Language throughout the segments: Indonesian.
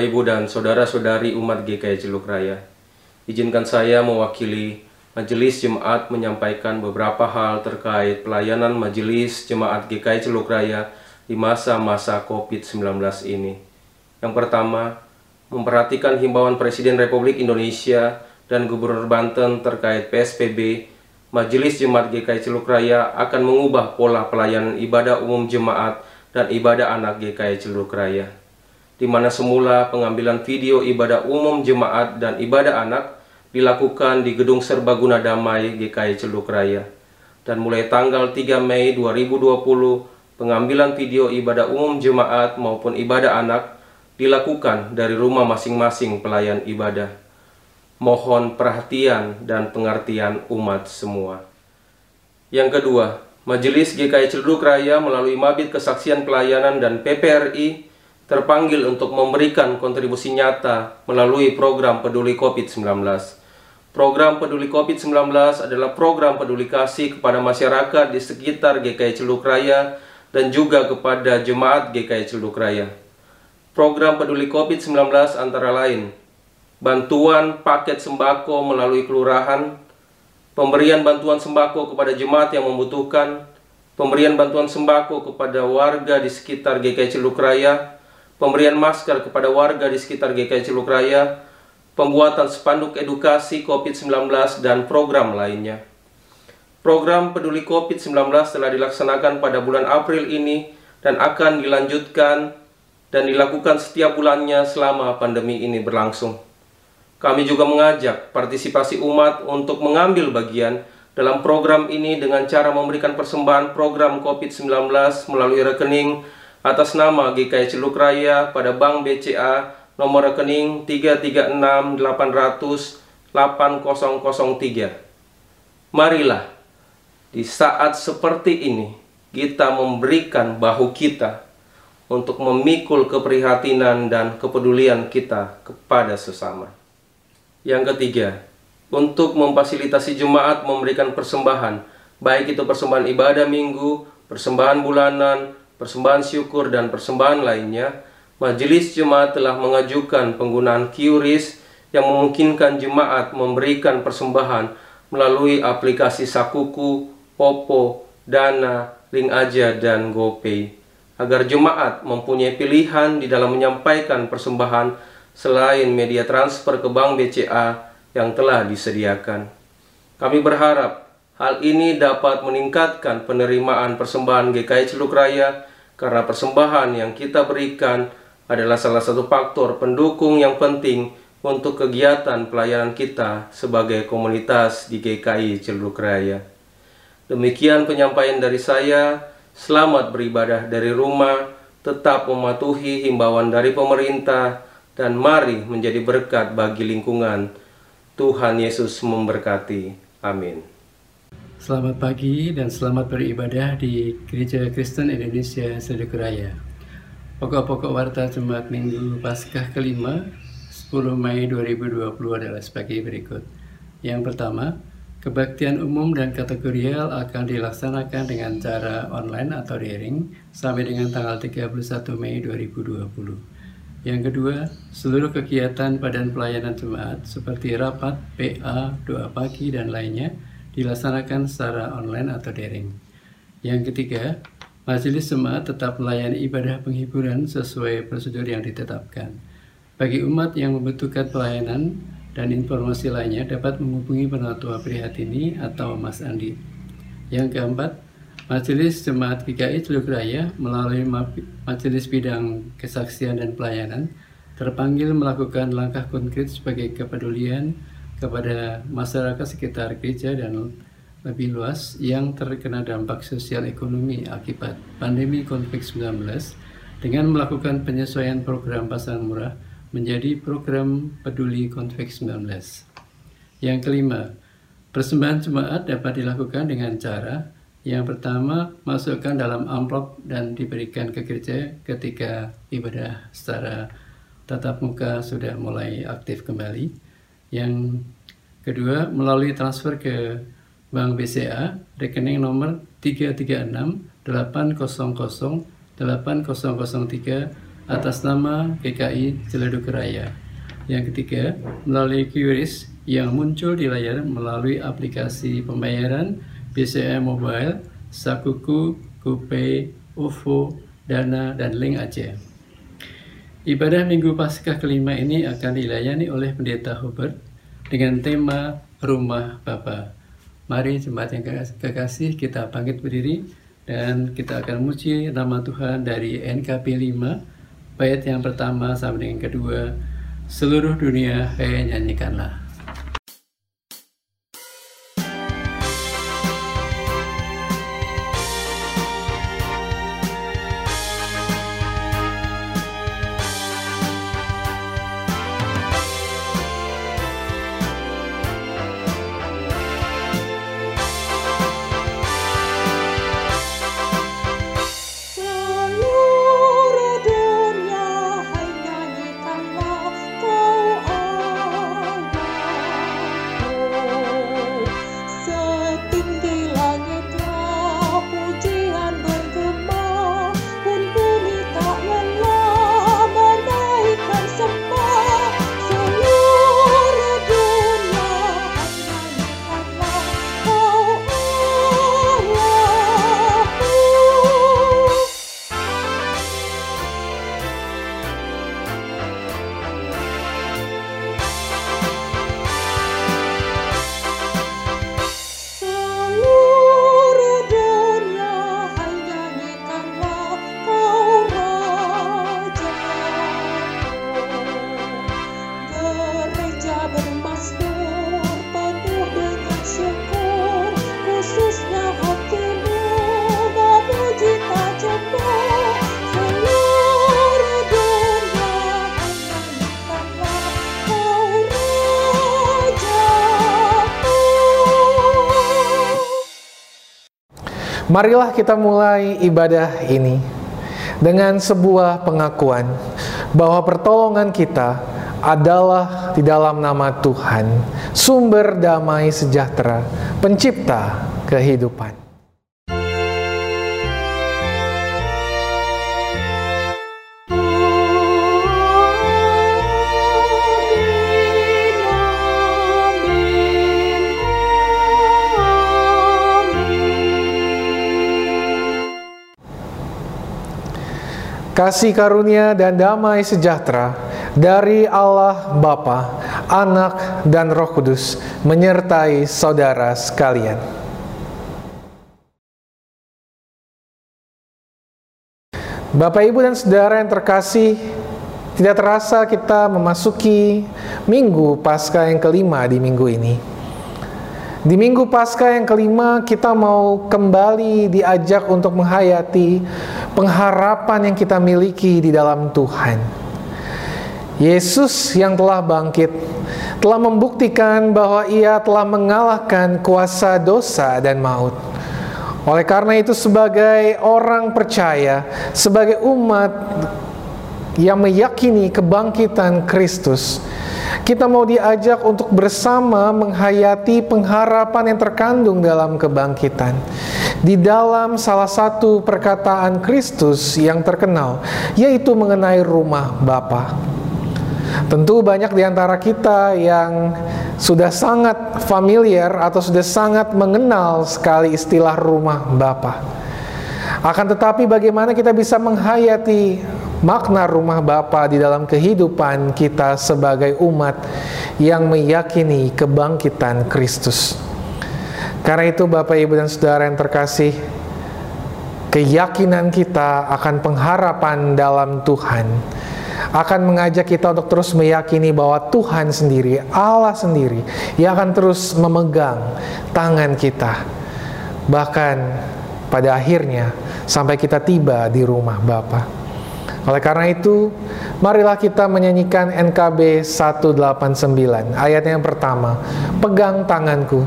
Bapak Ibu dan Saudara-saudari umat GKI Celuk Raya. Izinkan saya mewakili Majelis Jemaat menyampaikan beberapa hal terkait pelayanan Majelis Jemaat GKI Celuk Raya di masa-masa COVID-19 ini. Yang pertama, memperhatikan himbauan Presiden Republik Indonesia dan Gubernur Banten terkait PSBB, Majelis Jemaat GKI Celuk Raya akan mengubah pola pelayanan ibadah umum jemaat dan ibadah anak GKI Celuk Raya di mana semula pengambilan video ibadah umum jemaat dan ibadah anak dilakukan di Gedung Serbaguna Damai GKI Celuk Raya. Dan mulai tanggal 3 Mei 2020, pengambilan video ibadah umum jemaat maupun ibadah anak dilakukan dari rumah masing-masing pelayan ibadah. Mohon perhatian dan pengertian umat semua. Yang kedua, Majelis GKI Celuk Raya melalui Mabit Kesaksian Pelayanan dan PPRI terpanggil untuk memberikan kontribusi nyata melalui program Peduli COVID-19. Program Peduli COVID-19 adalah program peduli kasih kepada masyarakat di sekitar GKI Celuk Raya dan juga kepada jemaat GKI Celuk Raya. Program Peduli COVID-19 antara lain bantuan paket sembako melalui kelurahan, pemberian bantuan sembako kepada jemaat yang membutuhkan, pemberian bantuan sembako kepada warga di sekitar GKI Celuk Raya, pemberian masker kepada warga di sekitar GKI Ciluk Raya, pembuatan spanduk edukasi COVID-19, dan program lainnya. Program peduli COVID-19 telah dilaksanakan pada bulan April ini dan akan dilanjutkan dan dilakukan setiap bulannya selama pandemi ini berlangsung. Kami juga mengajak partisipasi umat untuk mengambil bagian dalam program ini dengan cara memberikan persembahan program COVID-19 melalui rekening atas nama GKI Celuk Raya pada Bank BCA nomor rekening 3368003. Marilah di saat seperti ini kita memberikan bahu kita untuk memikul keprihatinan dan kepedulian kita kepada sesama. Yang ketiga, untuk memfasilitasi jemaat memberikan persembahan, baik itu persembahan ibadah minggu, persembahan bulanan, persembahan syukur, dan persembahan lainnya, Majelis Jemaat telah mengajukan penggunaan QRIS yang memungkinkan jemaat memberikan persembahan melalui aplikasi Sakuku, Popo, Dana, Link Aja, dan GoPay agar jemaat mempunyai pilihan di dalam menyampaikan persembahan selain media transfer ke bank BCA yang telah disediakan. Kami berharap hal ini dapat meningkatkan penerimaan persembahan GKI Celuk Raya karena persembahan yang kita berikan adalah salah satu faktor pendukung yang penting untuk kegiatan pelayanan kita sebagai komunitas di GKI Celuk Raya. Demikian penyampaian dari saya. Selamat beribadah dari rumah, tetap mematuhi himbauan dari pemerintah, dan mari menjadi berkat bagi lingkungan. Tuhan Yesus memberkati. Amin. Selamat pagi dan selamat beribadah di Gereja Kristen Indonesia Sedekuraya. Pokok-pokok warta Jumat Minggu Paskah kelima 10 Mei 2020 adalah sebagai berikut. Yang pertama, kebaktian umum dan kategorial akan dilaksanakan dengan cara online atau daring sampai dengan tanggal 31 Mei 2020. Yang kedua, seluruh kegiatan badan pelayanan jemaat seperti rapat, PA, doa pagi, dan lainnya dilaksanakan secara online atau daring. Yang ketiga, majelis jemaat tetap melayani ibadah penghiburan sesuai prosedur yang ditetapkan. Bagi umat yang membutuhkan pelayanan dan informasi lainnya dapat menghubungi Penatua Prihatini atau Mas Andi. Yang keempat, Majelis Jemaat GKI Teluk Raya melalui Majelis Bidang Kesaksian dan Pelayanan terpanggil melakukan langkah konkret sebagai kepedulian kepada masyarakat sekitar gereja dan lebih luas yang terkena dampak sosial ekonomi akibat pandemi COVID-19 dengan melakukan penyesuaian program pasar murah menjadi program peduli COVID-19. Yang kelima, persembahan jemaat dapat dilakukan dengan cara yang pertama, masukkan dalam amplop dan diberikan ke gereja ketika ibadah secara tatap muka sudah mulai aktif kembali. Yang kedua, melalui transfer ke Bank BCA, rekening nomor 336 800 8003 atas nama GKI Ciledug Raya. Yang ketiga, melalui QRIS yang muncul di layar melalui aplikasi pembayaran BCA Mobile, Sakuku, GoPay, OVO, Dana, dan Link Aceh. Ibadah Minggu Paskah kelima ini akan dilayani oleh Pendeta Hubert dengan tema Rumah Bapa. Mari jemaat yang kekasih kita bangkit berdiri dan kita akan muji nama Tuhan dari NKP 5 bait yang pertama sampai dengan kedua seluruh dunia hai nyanyikanlah Marilah kita mulai ibadah ini dengan sebuah pengakuan bahwa pertolongan kita adalah di dalam nama Tuhan, sumber damai sejahtera, pencipta kehidupan. Kasih karunia dan damai sejahtera dari Allah Bapa, Anak, dan Roh Kudus menyertai saudara sekalian. Bapak, Ibu, dan saudara yang terkasih, tidak terasa kita memasuki minggu Paskah yang kelima di minggu ini. Di minggu Paskah yang kelima, kita mau kembali diajak untuk menghayati pengharapan yang kita miliki di dalam Tuhan. Yesus yang telah bangkit telah membuktikan bahwa Ia telah mengalahkan kuasa dosa dan maut. Oleh karena itu, sebagai orang percaya, sebagai umat yang meyakini kebangkitan Kristus, kita mau diajak untuk bersama menghayati pengharapan yang terkandung dalam kebangkitan. Di dalam salah satu perkataan Kristus yang terkenal, yaitu mengenai rumah Bapa. Tentu banyak di antara kita yang sudah sangat familiar atau sudah sangat mengenal sekali istilah rumah Bapa. Akan tetapi bagaimana kita bisa menghayati makna rumah Bapa di dalam kehidupan kita sebagai umat yang meyakini kebangkitan Kristus. Karena itu Bapak Ibu dan Saudara yang terkasih, keyakinan kita akan pengharapan dalam Tuhan akan mengajak kita untuk terus meyakini bahwa Tuhan sendiri, Allah sendiri, yang akan terus memegang tangan kita. Bahkan pada akhirnya sampai kita tiba di rumah Bapa. Oleh karena itu, marilah kita menyanyikan NKB 189, ayat yang pertama. Pegang tanganku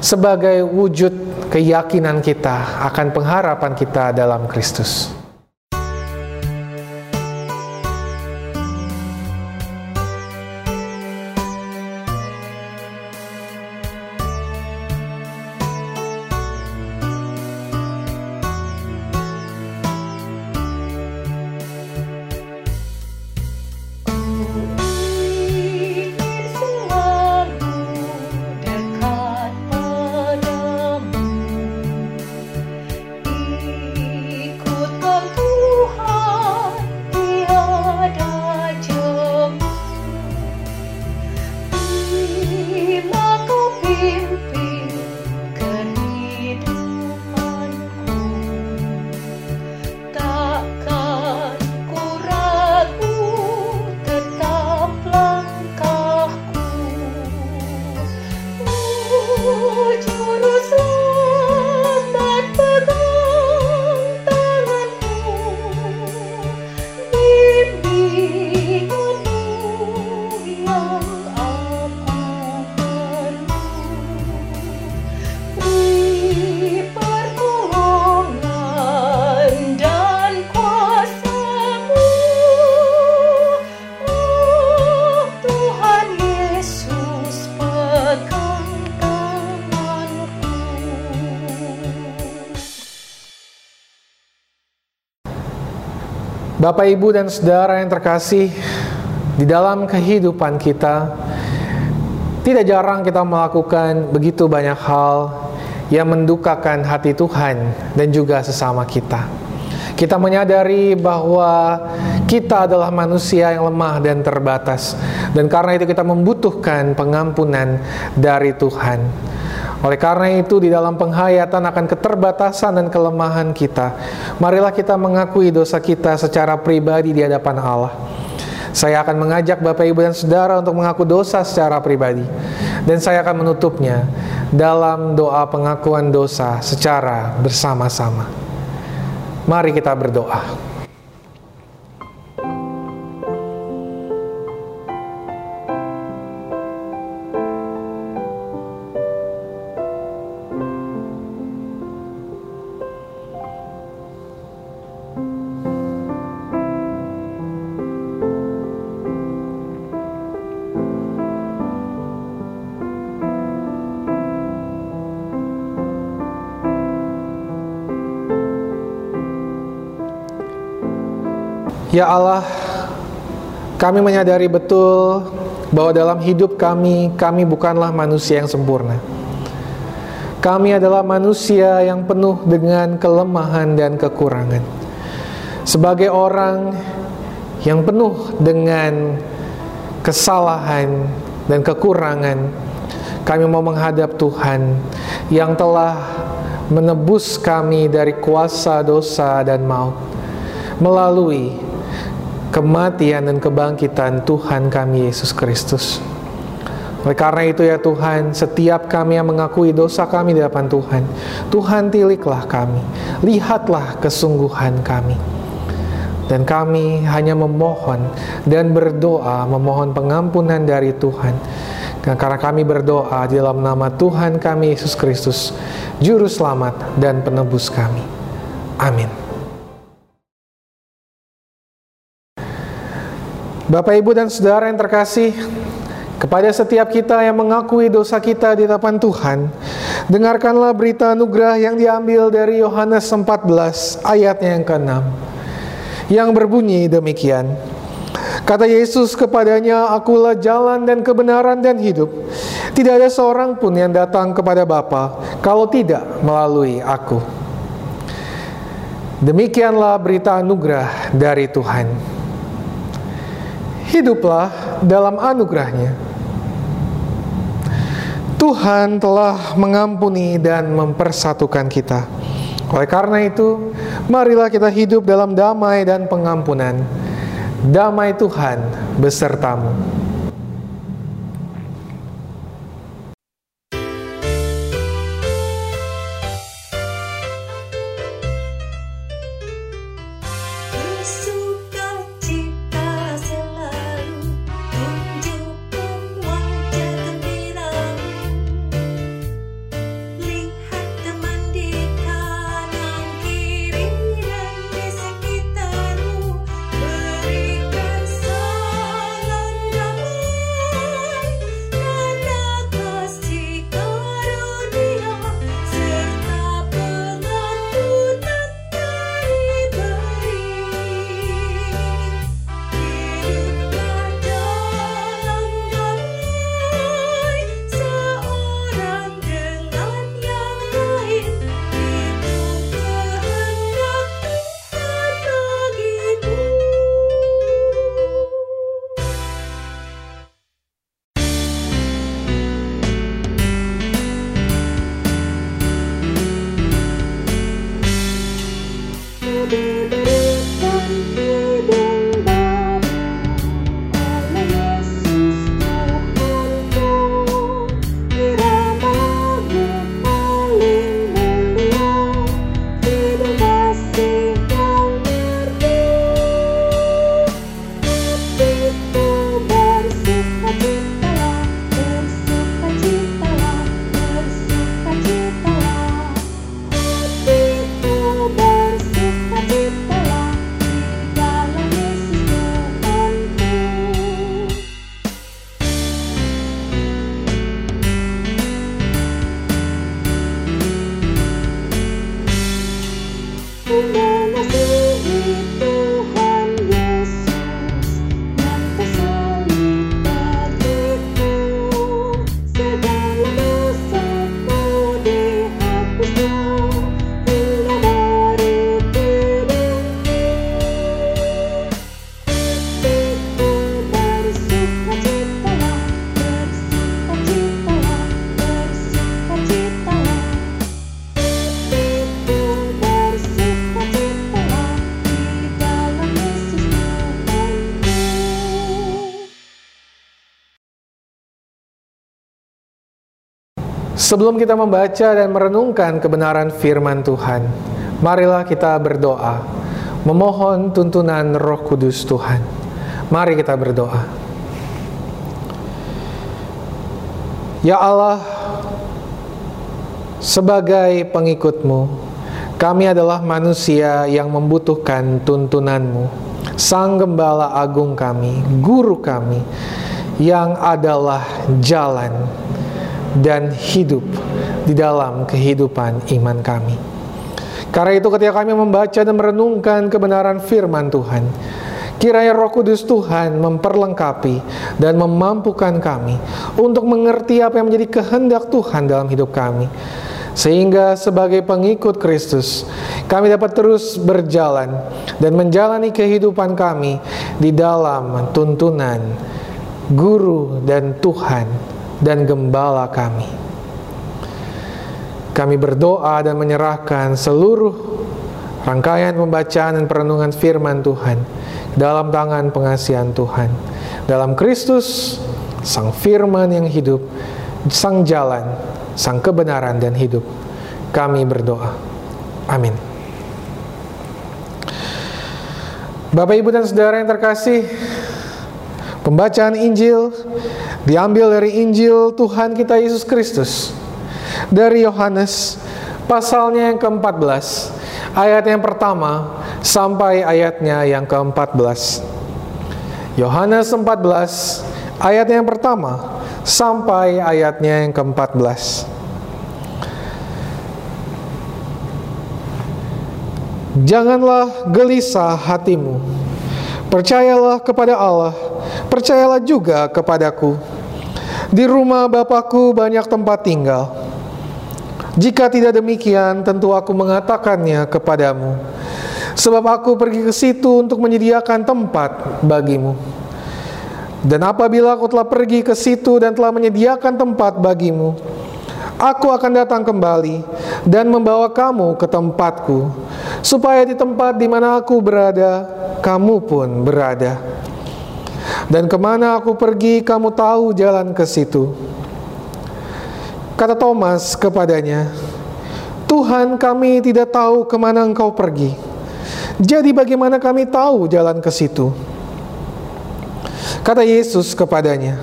sebagai wujud keyakinan kita akan pengharapan kita dalam Kristus. Bapak, Ibu, dan saudara yang terkasih, di dalam kehidupan kita, tidak jarang kita melakukan begitu banyak hal yang mendukakan hati Tuhan dan juga sesama kita. Kita menyadari bahwa kita adalah manusia yang lemah dan terbatas, dan karena itu kita membutuhkan pengampunan dari Tuhan. Oleh karena itu, di dalam penghayatan akan keterbatasan dan kelemahan kita, marilah kita mengakui dosa kita secara pribadi di hadapan Allah. Saya akan mengajak Bapak, Ibu, dan Saudara untuk mengaku dosa secara pribadi, dan saya akan menutupnya dalam doa pengakuan dosa secara bersama-sama. Mari kita berdoa. Ya Allah, kami menyadari betul bahwa dalam hidup kami, kami bukanlah manusia yang sempurna. Kami adalah manusia yang penuh dengan kelemahan dan kekurangan. Sebagai orang yang penuh dengan kesalahan dan kekurangan, kami mau menghadap Tuhan yang telah menebus kami dari kuasa dosa dan maut melalui kematian dan kebangkitan Tuhan kami Yesus Kristus. Oleh karena itu ya Tuhan, setiap kami yang mengakui dosa kami di hadapan Tuhan, Tuhan tiliklah kami, lihatlah kesungguhan kami. Dan kami hanya memohon dan berdoa, memohon pengampunan dari Tuhan. Dan karena kami berdoa di dalam nama Tuhan kami Yesus Kristus, Juru Selamat dan Penebus kami. Amin. Bapak, Ibu, dan Saudara yang terkasih, kepada setiap kita yang mengakui dosa kita di hadapan Tuhan, dengarkanlah berita anugerah yang diambil dari Yohanes 14 ayatnya yang ke-6 yang berbunyi demikian. Kata Yesus kepadanya, Akulah jalan dan kebenaran dan hidup. Tidak ada seorang pun yang datang kepada Bapa kalau tidak melalui aku. Demikianlah berita anugerah dari Tuhan hiduplah dalam anugerahnya. Tuhan telah mengampuni dan mempersatukan kita. Oleh karena itu, marilah kita hidup dalam damai dan pengampunan. Damai Tuhan besertamu. Sebelum kita membaca dan merenungkan kebenaran firman Tuhan, marilah kita berdoa, memohon tuntunan Roh Kudus Tuhan. Mari kita berdoa. Ya Allah, sebagai pengikutmu, kami adalah manusia yang membutuhkan tuntunanmu. Sang Gembala Agung kami, Guru kami, yang adalah jalan dan hidup di dalam kehidupan iman kami. Karena itu ketika kami membaca dan merenungkan kebenaran firman Tuhan, kiranya roh kudus Tuhan memperlengkapi dan memampukan kami untuk mengerti apa yang menjadi kehendak Tuhan dalam hidup kami. Sehingga sebagai pengikut Kristus, kami dapat terus berjalan dan menjalani kehidupan kami di dalam tuntunan Guru dan Tuhan dan Gembala kami. Kami berdoa dan menyerahkan seluruh rangkaian pembacaan dan perenungan firman Tuhan dalam tangan pengasihan Tuhan. Dalam Kristus, Sang Firman yang hidup, Sang Jalan, Sang Kebenaran dan hidup, kami berdoa. Amin. Bapak, Ibu, dan Saudara yang terkasih, pembacaan Injil diambil dari Injil Tuhan kita Yesus Kristus. Dari Yohanes pasalnya yang ke-14 ayat yang pertama sampai ayatnya yang ke-14. Yohanes 14 ayat yang pertama sampai ayatnya yang ke-14. Janganlah gelisah hatimu. Percayalah kepada Allah Percayalah juga kepadaku Di rumah Bapakku banyak tempat tinggal jika tidak demikian, tentu aku mengatakannya kepadamu. Sebab aku pergi ke situ untuk menyediakan tempat bagimu. Dan apabila aku telah pergi ke situ dan telah menyediakan tempat bagimu, aku akan datang kembali dan membawa kamu ke tempatku, supaya di tempat di mana aku berada, kamu pun berada. Dan ke mana aku pergi, kamu tahu jalan ke situ. Kata Thomas kepadanya, Tuhan kami tidak tahu ke mana engkau pergi. Jadi bagaimana kami tahu jalan ke situ? Kata Yesus kepadanya,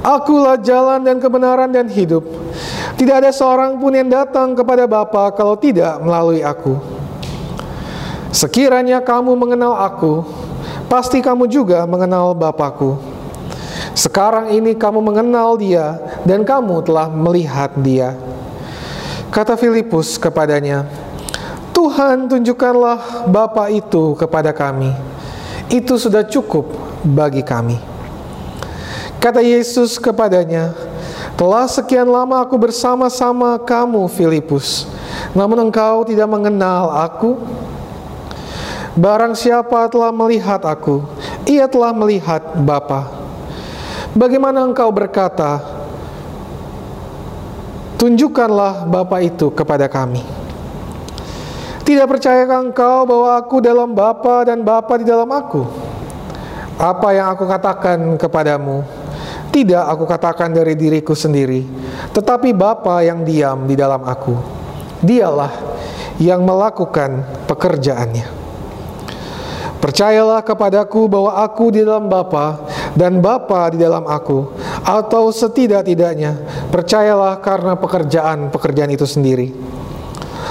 Akulah jalan dan kebenaran dan hidup. Tidak ada seorang pun yang datang kepada Bapa kalau tidak melalui aku. Sekiranya kamu mengenal aku, pasti kamu juga mengenal Bapakku. Sekarang ini kamu mengenal dia dan kamu telah melihat dia. Kata Filipus kepadanya, Tuhan tunjukkanlah Bapa itu kepada kami. Itu sudah cukup bagi kami. Kata Yesus kepadanya, telah sekian lama aku bersama-sama kamu, Filipus, namun engkau tidak mengenal aku. Barang siapa telah melihat aku, ia telah melihat Bapa. Bagaimana engkau berkata, tunjukkanlah Bapa itu kepada kami. Tidak percayakah engkau bahwa aku dalam Bapa dan Bapa di dalam aku? Apa yang aku katakan kepadamu, tidak aku katakan dari diriku sendiri, tetapi Bapa yang diam di dalam aku. Dialah yang melakukan pekerjaannya. Percayalah kepadaku bahwa aku di dalam Bapa dan Bapa di dalam aku, atau setidak-tidaknya percayalah karena pekerjaan-pekerjaan itu sendiri.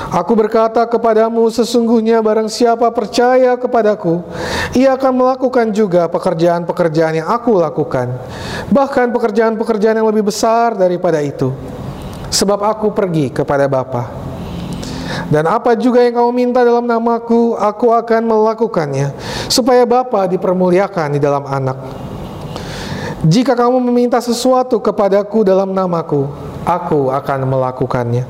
Aku berkata kepadamu sesungguhnya barang siapa percaya kepadaku, ia akan melakukan juga pekerjaan-pekerjaan yang aku lakukan, bahkan pekerjaan-pekerjaan yang lebih besar daripada itu. Sebab aku pergi kepada Bapa. Dan apa juga yang kamu minta dalam namaku, aku akan melakukannya, supaya Bapa dipermuliakan di dalam anak. Jika kamu meminta sesuatu kepadaku dalam namaku, aku akan melakukannya.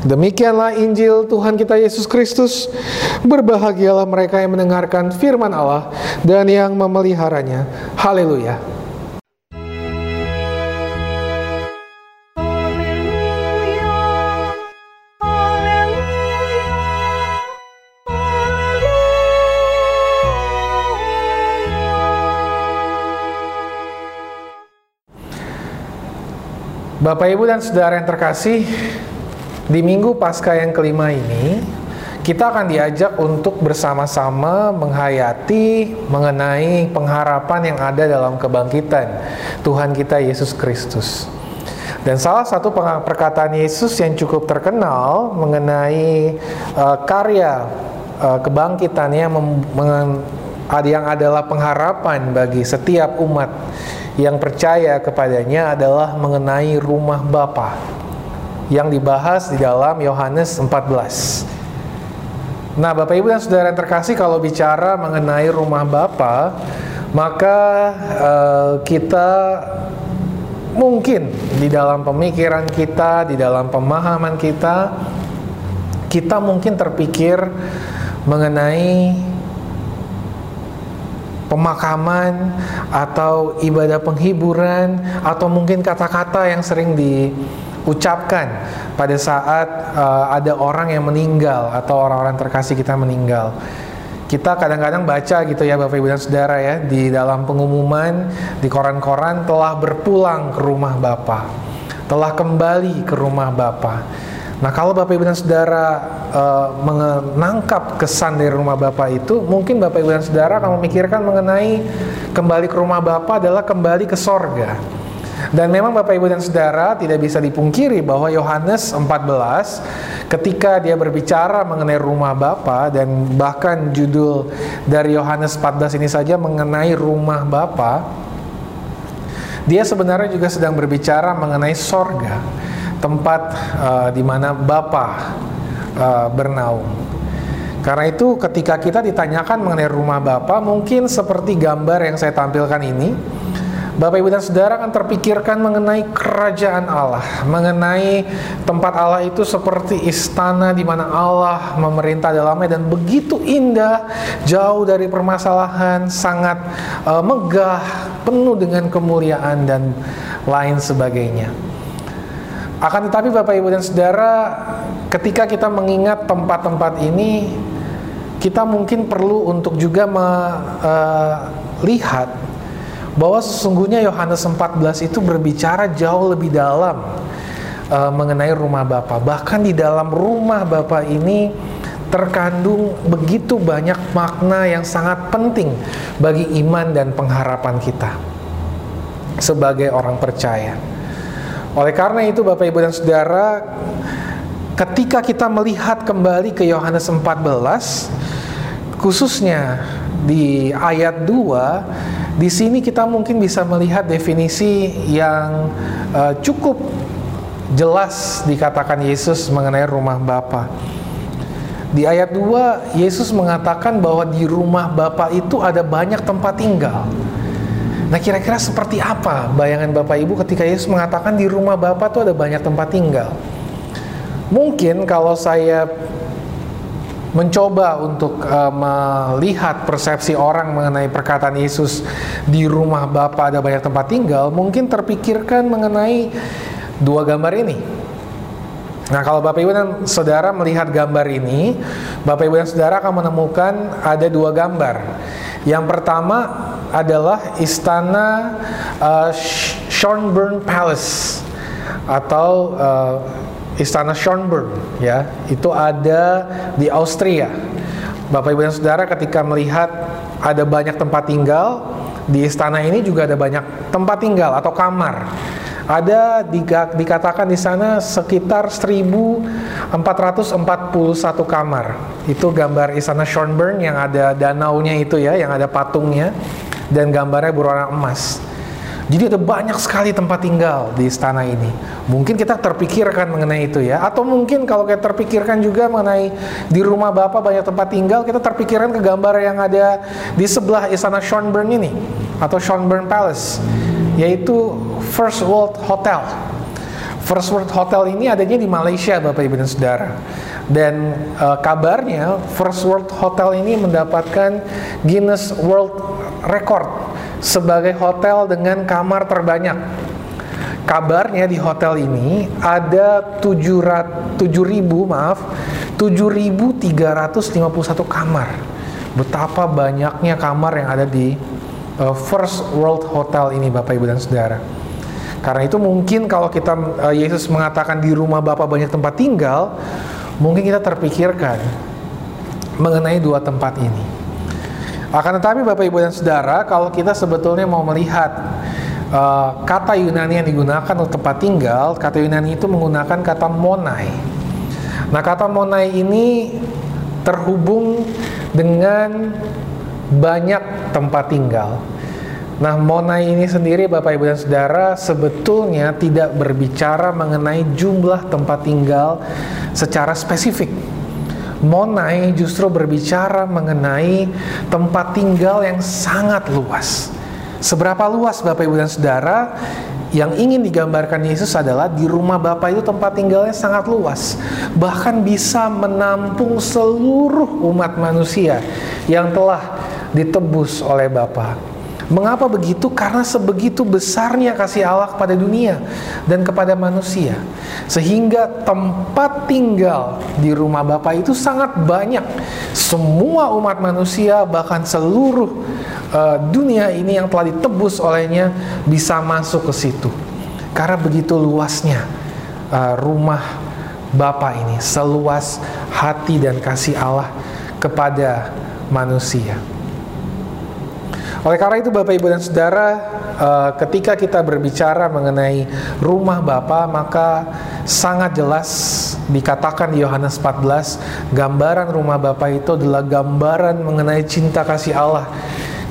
Demikianlah Injil Tuhan kita Yesus Kristus. Berbahagialah mereka yang mendengarkan firman Allah dan yang memeliharanya. Haleluya. Bapak Ibu dan Saudara yang terkasih, di minggu pasca yang kelima ini, kita akan diajak untuk bersama-sama menghayati mengenai pengharapan yang ada dalam kebangkitan Tuhan kita Yesus Kristus. Dan salah satu perkataan Yesus yang cukup terkenal mengenai uh, karya uh, kebangkitannya yang adalah pengharapan bagi setiap umat yang percaya kepadanya adalah mengenai rumah Bapa yang dibahas di dalam Yohanes 14. Nah, Bapak Ibu dan Saudara yang terkasih kalau bicara mengenai rumah Bapa, maka uh, kita mungkin di dalam pemikiran kita, di dalam pemahaman kita, kita mungkin terpikir mengenai pemakaman atau ibadah penghiburan atau mungkin kata-kata yang sering diucapkan pada saat uh, ada orang yang meninggal atau orang-orang terkasih kita meninggal. Kita kadang-kadang baca gitu ya Bapak Ibu dan Saudara ya di dalam pengumuman di koran-koran telah berpulang ke rumah Bapak. Telah kembali ke rumah Bapak Nah, kalau Bapak Ibu dan Saudara uh, menangkap kesan dari rumah Bapak itu, mungkin Bapak Ibu dan Saudara akan memikirkan mengenai kembali ke rumah Bapak adalah kembali ke sorga. Dan memang Bapak Ibu dan Saudara tidak bisa dipungkiri bahwa Yohanes 14 ketika dia berbicara mengenai rumah Bapa dan bahkan judul dari Yohanes 14 ini saja mengenai rumah Bapa, dia sebenarnya juga sedang berbicara mengenai sorga tempat uh, di mana Bapa uh, bernaung. Karena itu ketika kita ditanyakan mengenai rumah Bapa, mungkin seperti gambar yang saya tampilkan ini, Bapak Ibu dan Saudara akan terpikirkan mengenai kerajaan Allah, mengenai tempat Allah itu seperti istana di mana Allah memerintah dalamnya dan begitu indah, jauh dari permasalahan, sangat uh, megah, penuh dengan kemuliaan dan lain sebagainya. Akan tetapi Bapak Ibu dan Saudara, ketika kita mengingat tempat-tempat ini, kita mungkin perlu untuk juga melihat uh, bahwa sesungguhnya Yohanes 14 itu berbicara jauh lebih dalam uh, mengenai rumah Bapa. Bahkan di dalam rumah Bapa ini terkandung begitu banyak makna yang sangat penting bagi iman dan pengharapan kita sebagai orang percaya. Oleh karena itu Bapak Ibu dan Saudara, ketika kita melihat kembali ke Yohanes 14, khususnya di ayat 2, di sini kita mungkin bisa melihat definisi yang uh, cukup jelas dikatakan Yesus mengenai rumah Bapa. Di ayat 2, Yesus mengatakan bahwa di rumah Bapa itu ada banyak tempat tinggal. Nah kira-kira seperti apa bayangan Bapak Ibu ketika Yesus mengatakan di rumah Bapak tuh ada banyak tempat tinggal? Mungkin kalau saya mencoba untuk uh, melihat persepsi orang mengenai perkataan Yesus di rumah Bapa ada banyak tempat tinggal, mungkin terpikirkan mengenai dua gambar ini. Nah, kalau Bapak Ibu dan Saudara melihat gambar ini, Bapak Ibu dan Saudara akan menemukan ada dua gambar. Yang pertama adalah istana uh, Schönbrunn Palace atau uh, istana Schönbrunn ya. Itu ada di Austria. Bapak Ibu dan Saudara ketika melihat ada banyak tempat tinggal di istana ini juga ada banyak tempat tinggal atau kamar ada dikatakan di sana sekitar 1441 kamar. Itu gambar istana Schönbrunn yang ada danaunya itu ya, yang ada patungnya dan gambarnya berwarna emas. Jadi ada banyak sekali tempat tinggal di istana ini. Mungkin kita terpikirkan mengenai itu ya, atau mungkin kalau kita terpikirkan juga mengenai di rumah bapak banyak tempat tinggal, kita terpikirkan ke gambar yang ada di sebelah istana Schönbrunn ini atau Schönbrunn Palace, yaitu First World Hotel. First World Hotel ini adanya di Malaysia, Bapak Ibu dan Saudara. Dan uh, kabarnya First World Hotel ini mendapatkan Guinness World Record sebagai hotel dengan kamar terbanyak. Kabarnya di hotel ini ada 7.000 maaf 7.351 kamar. Betapa banyaknya kamar yang ada di uh, First World Hotel ini Bapak Ibu dan Saudara. Karena itu mungkin kalau kita uh, Yesus mengatakan di rumah Bapa banyak tempat tinggal, mungkin kita terpikirkan mengenai dua tempat ini. Akan tetapi Bapak Ibu dan Saudara, kalau kita sebetulnya mau melihat uh, kata Yunani yang digunakan untuk tempat tinggal, kata Yunani itu menggunakan kata monai. Nah, kata monai ini terhubung dengan banyak tempat tinggal. Nah, monai ini sendiri Bapak Ibu dan Saudara sebetulnya tidak berbicara mengenai jumlah tempat tinggal secara spesifik. Monai justru berbicara mengenai tempat tinggal yang sangat luas. Seberapa luas Bapak Ibu dan Saudara yang ingin digambarkan Yesus adalah di rumah Bapa itu tempat tinggalnya sangat luas, bahkan bisa menampung seluruh umat manusia yang telah ditebus oleh Bapa. Mengapa begitu? Karena sebegitu besarnya kasih Allah kepada dunia dan kepada manusia. Sehingga tempat tinggal di rumah Bapa itu sangat banyak. Semua umat manusia bahkan seluruh uh, dunia ini yang telah ditebus olehnya bisa masuk ke situ. Karena begitu luasnya uh, rumah Bapa ini, seluas hati dan kasih Allah kepada manusia. Oleh karena itu Bapak Ibu dan Saudara, uh, ketika kita berbicara mengenai rumah Bapa, maka sangat jelas dikatakan di Yohanes 14, gambaran rumah Bapa itu adalah gambaran mengenai cinta kasih Allah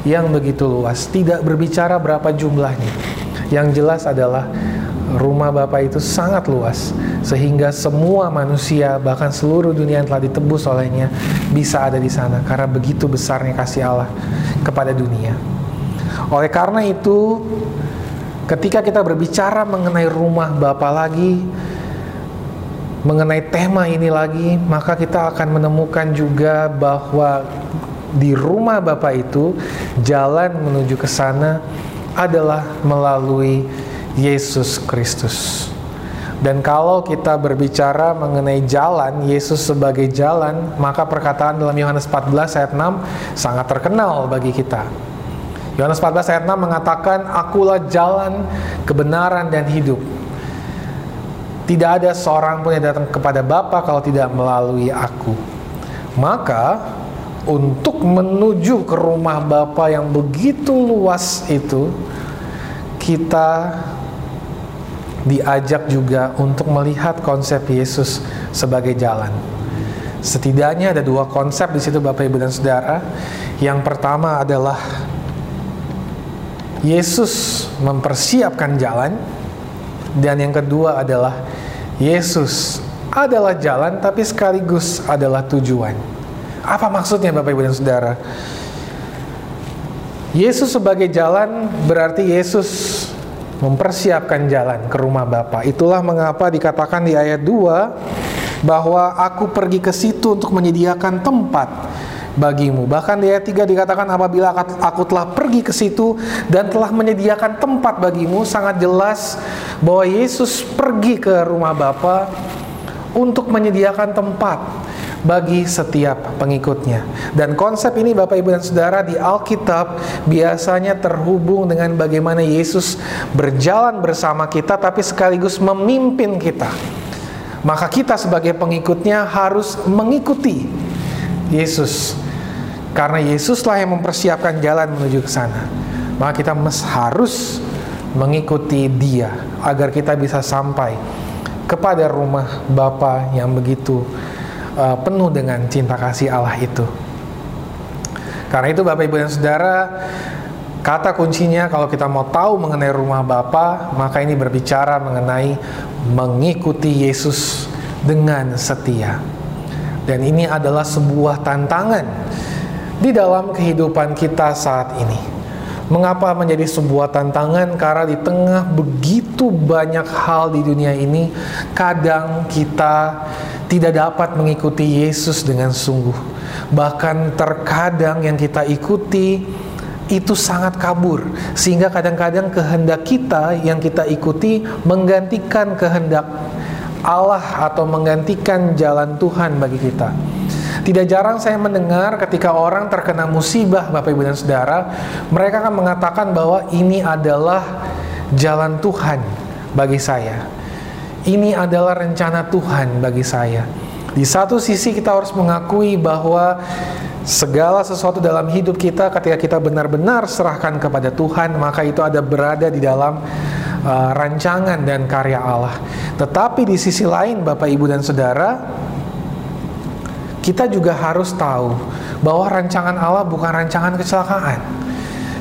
yang begitu luas. Tidak berbicara berapa jumlahnya. Yang jelas adalah rumah Bapa itu sangat luas sehingga semua manusia bahkan seluruh dunia yang telah ditebus olehnya bisa ada di sana karena begitu besarnya kasih Allah kepada dunia. Oleh karena itu ketika kita berbicara mengenai rumah Bapa lagi mengenai tema ini lagi maka kita akan menemukan juga bahwa di rumah Bapa itu jalan menuju ke sana adalah melalui Yesus Kristus. Dan kalau kita berbicara mengenai jalan, Yesus sebagai jalan, maka perkataan dalam Yohanes 14 ayat 6 sangat terkenal bagi kita. Yohanes 14 ayat 6 mengatakan, Akulah jalan, kebenaran, dan hidup. Tidak ada seorang pun yang datang kepada Bapa kalau tidak melalui aku. Maka, untuk menuju ke rumah Bapa yang begitu luas itu, kita diajak juga untuk melihat konsep Yesus sebagai jalan. Setidaknya ada dua konsep di situ Bapak Ibu dan Saudara. Yang pertama adalah Yesus mempersiapkan jalan dan yang kedua adalah Yesus adalah jalan tapi sekaligus adalah tujuan. Apa maksudnya Bapak Ibu dan Saudara? Yesus sebagai jalan berarti Yesus mempersiapkan jalan ke rumah Bapa. Itulah mengapa dikatakan di ayat 2 bahwa aku pergi ke situ untuk menyediakan tempat bagimu. Bahkan di ayat 3 dikatakan apabila aku telah pergi ke situ dan telah menyediakan tempat bagimu, sangat jelas bahwa Yesus pergi ke rumah Bapa untuk menyediakan tempat bagi setiap pengikutnya. Dan konsep ini Bapak Ibu dan Saudara di Alkitab biasanya terhubung dengan bagaimana Yesus berjalan bersama kita tapi sekaligus memimpin kita. Maka kita sebagai pengikutnya harus mengikuti Yesus. Karena Yesuslah yang mempersiapkan jalan menuju ke sana. Maka kita harus mengikuti Dia agar kita bisa sampai kepada rumah Bapa yang begitu uh, penuh dengan cinta kasih Allah itu. Karena itu Bapak Ibu dan Saudara, kata kuncinya kalau kita mau tahu mengenai rumah Bapa, maka ini berbicara mengenai mengikuti Yesus dengan setia. Dan ini adalah sebuah tantangan di dalam kehidupan kita saat ini. Mengapa menjadi sebuah tantangan? Karena di tengah begitu banyak hal di dunia ini, kadang kita tidak dapat mengikuti Yesus dengan sungguh. Bahkan terkadang yang kita ikuti itu sangat kabur, sehingga kadang-kadang kehendak kita yang kita ikuti menggantikan kehendak Allah atau menggantikan jalan Tuhan bagi kita. Tidak jarang saya mendengar ketika orang terkena musibah Bapak Ibu dan Saudara, mereka akan mengatakan bahwa ini adalah jalan Tuhan bagi saya. Ini adalah rencana Tuhan bagi saya. Di satu sisi kita harus mengakui bahwa segala sesuatu dalam hidup kita ketika kita benar-benar serahkan kepada Tuhan, maka itu ada berada di dalam uh, rancangan dan karya Allah. Tetapi di sisi lain Bapak Ibu dan Saudara, kita juga harus tahu bahwa rancangan Allah bukan rancangan kecelakaan.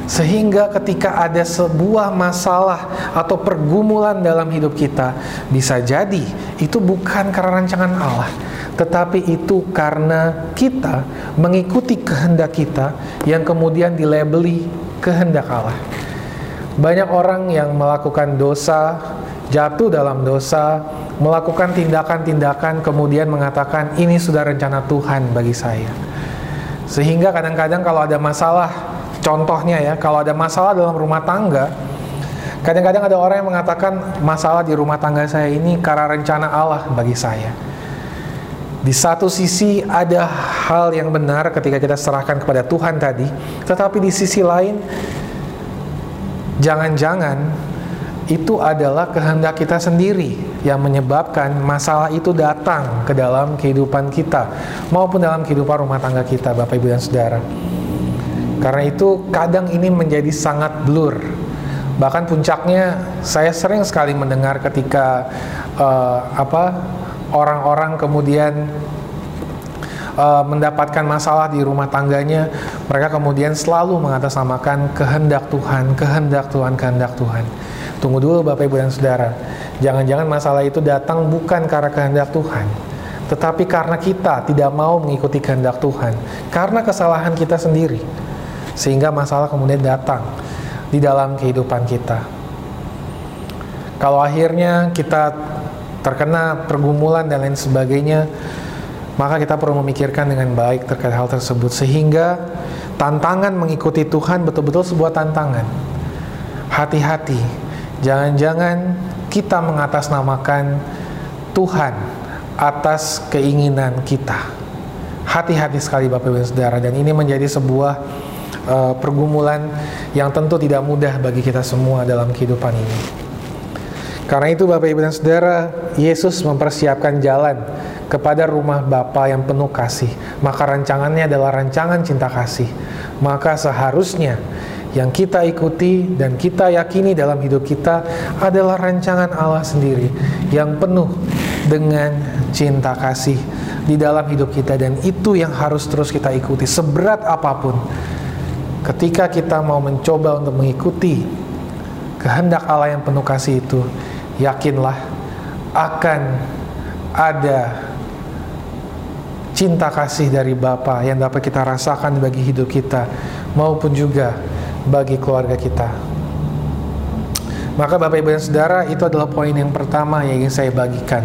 Sehingga ketika ada sebuah masalah atau pergumulan dalam hidup kita, bisa jadi itu bukan karena rancangan Allah, tetapi itu karena kita mengikuti kehendak kita yang kemudian dilabeli kehendak Allah. Banyak orang yang melakukan dosa, jatuh dalam dosa, melakukan tindakan-tindakan kemudian mengatakan ini sudah rencana Tuhan bagi saya. Sehingga kadang-kadang kalau ada masalah Contohnya ya, kalau ada masalah dalam rumah tangga, kadang-kadang ada orang yang mengatakan masalah di rumah tangga saya ini karena rencana Allah bagi saya. Di satu sisi ada hal yang benar ketika kita serahkan kepada Tuhan tadi, tetapi di sisi lain jangan-jangan itu adalah kehendak kita sendiri yang menyebabkan masalah itu datang ke dalam kehidupan kita maupun dalam kehidupan rumah tangga kita Bapak Ibu dan Saudara. Karena itu kadang ini menjadi sangat blur. Bahkan puncaknya saya sering sekali mendengar ketika uh, apa orang-orang kemudian uh, mendapatkan masalah di rumah tangganya, mereka kemudian selalu mengatasnamakan kehendak Tuhan, kehendak Tuhan, kehendak Tuhan. Tunggu dulu Bapak Ibu dan Saudara. Jangan-jangan masalah itu datang bukan karena kehendak Tuhan, tetapi karena kita tidak mau mengikuti kehendak Tuhan, karena kesalahan kita sendiri sehingga masalah kemudian datang di dalam kehidupan kita. Kalau akhirnya kita terkena pergumulan dan lain sebagainya, maka kita perlu memikirkan dengan baik terkait hal tersebut sehingga tantangan mengikuti Tuhan betul-betul sebuah tantangan. Hati-hati, jangan-jangan kita mengatasnamakan Tuhan atas keinginan kita. Hati-hati sekali Bapak Ibu Saudara dan ini menjadi sebuah uh, pergumulan yang tentu tidak mudah bagi kita semua dalam kehidupan ini. Karena itu Bapak Ibu dan Saudara, Yesus mempersiapkan jalan kepada rumah Bapa yang penuh kasih. Maka rancangannya adalah rancangan cinta kasih. Maka seharusnya yang kita ikuti dan kita yakini dalam hidup kita adalah rancangan Allah sendiri yang penuh dengan cinta kasih di dalam hidup kita dan itu yang harus terus kita ikuti seberat apa pun ketika kita mau mencoba untuk mengikuti kehendak Allah yang penuh kasih itu, yakinlah akan ada cinta kasih dari Bapa yang dapat kita rasakan bagi hidup kita maupun juga bagi keluarga kita. Maka Bapak Ibu dan Saudara itu adalah poin yang pertama yang ingin saya bagikan.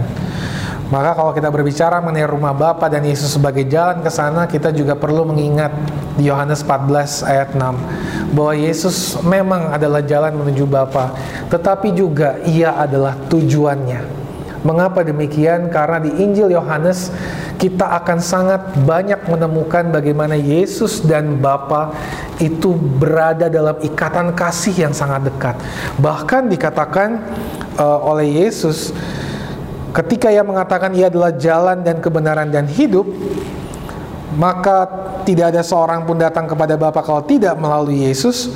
Maka kalau kita berbicara mengenai rumah Bapa dan Yesus sebagai jalan ke sana, kita juga perlu mengingat Yohanes 14 ayat 6 bahwa Yesus memang adalah jalan menuju Bapa, tetapi juga ia adalah tujuannya. Mengapa demikian? Karena di Injil Yohanes kita akan sangat banyak menemukan bagaimana Yesus dan Bapa itu berada dalam ikatan kasih yang sangat dekat. Bahkan dikatakan uh, oleh Yesus Ketika ia mengatakan ia adalah jalan dan kebenaran dan hidup, maka tidak ada seorang pun datang kepada Bapa kalau tidak melalui Yesus.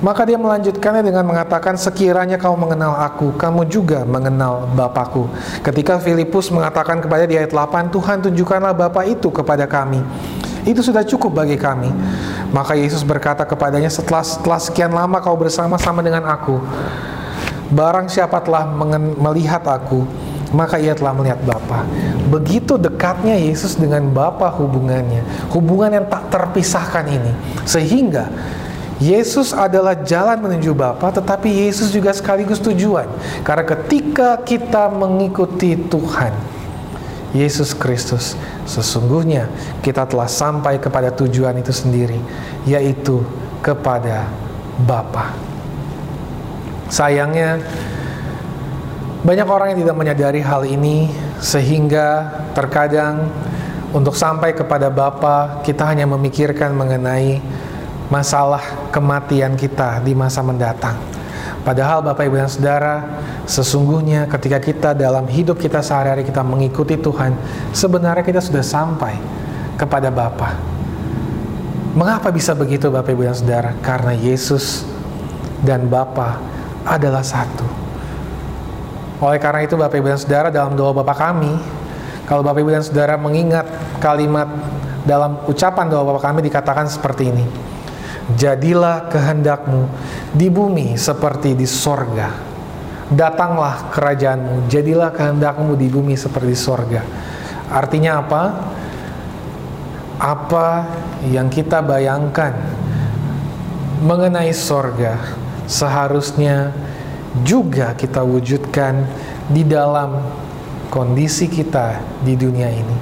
Maka dia melanjutkannya dengan mengatakan sekiranya kau mengenal aku, kamu juga mengenal Bapakku. Ketika Filipus mengatakan kepada di ayat 8, Tuhan tunjukkanlah Bapa itu kepada kami. Itu sudah cukup bagi kami. Maka Yesus berkata kepadanya, setelah, setelah sekian lama kau bersama-sama dengan aku, barang siapa telah melihat aku, maka ia telah melihat Bapa. Begitu dekatnya Yesus dengan Bapa hubungannya, hubungan yang tak terpisahkan ini. Sehingga Yesus adalah jalan menuju Bapa, tetapi Yesus juga sekaligus tujuan. Karena ketika kita mengikuti Tuhan, Yesus Kristus, sesungguhnya kita telah sampai kepada tujuan itu sendiri, yaitu kepada Bapa. Sayangnya banyak orang yang tidak menyadari hal ini sehingga terkadang untuk sampai kepada Bapa kita hanya memikirkan mengenai masalah kematian kita di masa mendatang. Padahal Bapak Ibu dan Saudara, sesungguhnya ketika kita dalam hidup kita sehari-hari kita mengikuti Tuhan, sebenarnya kita sudah sampai kepada Bapa. Mengapa bisa begitu Bapak Ibu dan Saudara? Karena Yesus dan Bapa adalah satu. Oleh karena itu Bapak Ibu dan Saudara dalam doa Bapa kami, kalau Bapak Ibu dan Saudara mengingat kalimat dalam ucapan doa Bapa kami dikatakan seperti ini. Jadilah kehendakmu di bumi seperti di sorga. Datanglah kerajaanmu, jadilah kehendakmu di bumi seperti di sorga. Artinya apa? Apa yang kita bayangkan mengenai sorga seharusnya juga kita wujudkan di dalam kondisi kita di dunia ini.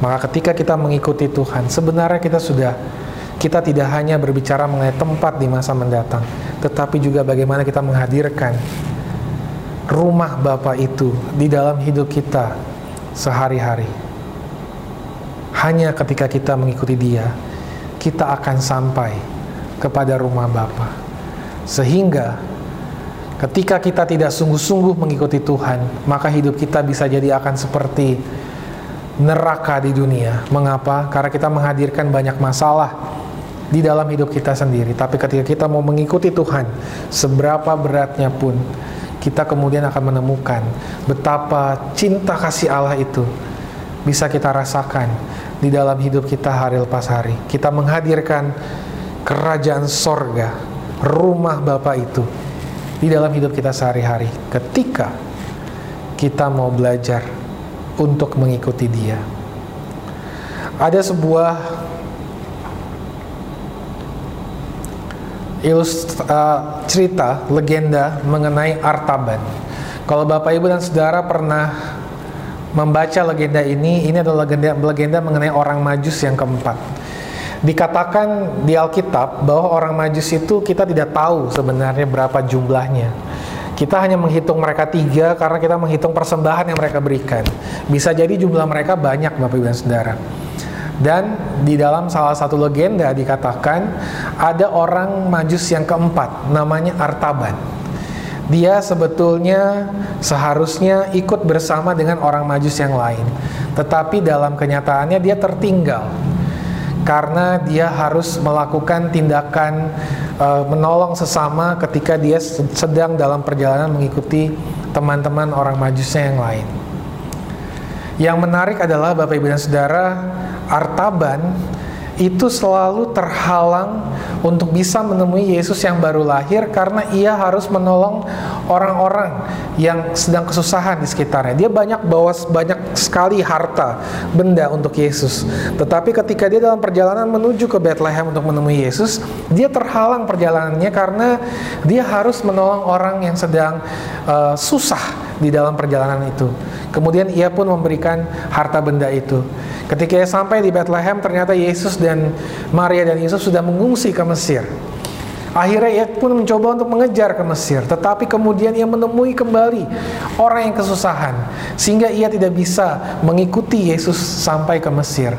Maka ketika kita mengikuti Tuhan, sebenarnya kita sudah kita tidak hanya berbicara mengenai tempat di masa mendatang, tetapi juga bagaimana kita menghadirkan rumah Bapa itu di dalam hidup kita sehari-hari. Hanya ketika kita mengikuti Dia, kita akan sampai kepada rumah Bapa. Sehingga ketika kita tidak sungguh-sungguh mengikuti Tuhan, maka hidup kita bisa jadi akan seperti neraka di dunia. Mengapa? Karena kita menghadirkan banyak masalah di dalam hidup kita sendiri. Tapi ketika kita mau mengikuti Tuhan, seberapa beratnya pun, kita kemudian akan menemukan betapa cinta kasih Allah itu bisa kita rasakan di dalam hidup kita hari lepas hari. Kita menghadirkan kerajaan sorga, rumah Bapa itu di dalam hidup kita sehari-hari. Ketika kita mau belajar untuk mengikuti Dia, ada sebuah ilust, uh, cerita legenda mengenai Artaban. Kalau Bapak Ibu dan Saudara pernah membaca legenda ini, ini adalah legenda legenda mengenai orang Majus yang keempat. Dikatakan di Alkitab bahwa orang Majus itu kita tidak tahu sebenarnya berapa jumlahnya. Kita hanya menghitung mereka tiga karena kita menghitung persembahan yang mereka berikan. Bisa jadi jumlah mereka banyak Bapak Ibu dan Saudara. Dan di dalam salah satu legenda dikatakan ada orang majus yang keempat namanya Artaban. Dia sebetulnya seharusnya ikut bersama dengan orang majus yang lain. Tetapi dalam kenyataannya dia tertinggal karena dia harus melakukan tindakan e, menolong sesama ketika dia sedang dalam perjalanan mengikuti teman-teman orang majusnya yang lain. Yang menarik adalah Bapak Ibu dan Saudara, Artaban itu selalu terhalang untuk bisa menemui Yesus yang baru lahir karena ia harus menolong orang-orang yang sedang kesusahan di sekitarnya. Dia banyak bawa banyak sekali harta, benda untuk Yesus. Tetapi ketika dia dalam perjalanan menuju ke Bethlehem untuk menemui Yesus, dia terhalang perjalanannya karena dia harus menolong orang yang sedang uh, susah di dalam perjalanan itu. Kemudian ia pun memberikan harta benda itu. Ketika ia sampai di Bethlehem, ternyata Yesus dan Maria dan Yesus sudah mengungsi ke Mesir. Akhirnya ia pun mencoba untuk mengejar ke Mesir, tetapi kemudian ia menemui kembali orang yang kesusahan, sehingga ia tidak bisa mengikuti Yesus sampai ke Mesir.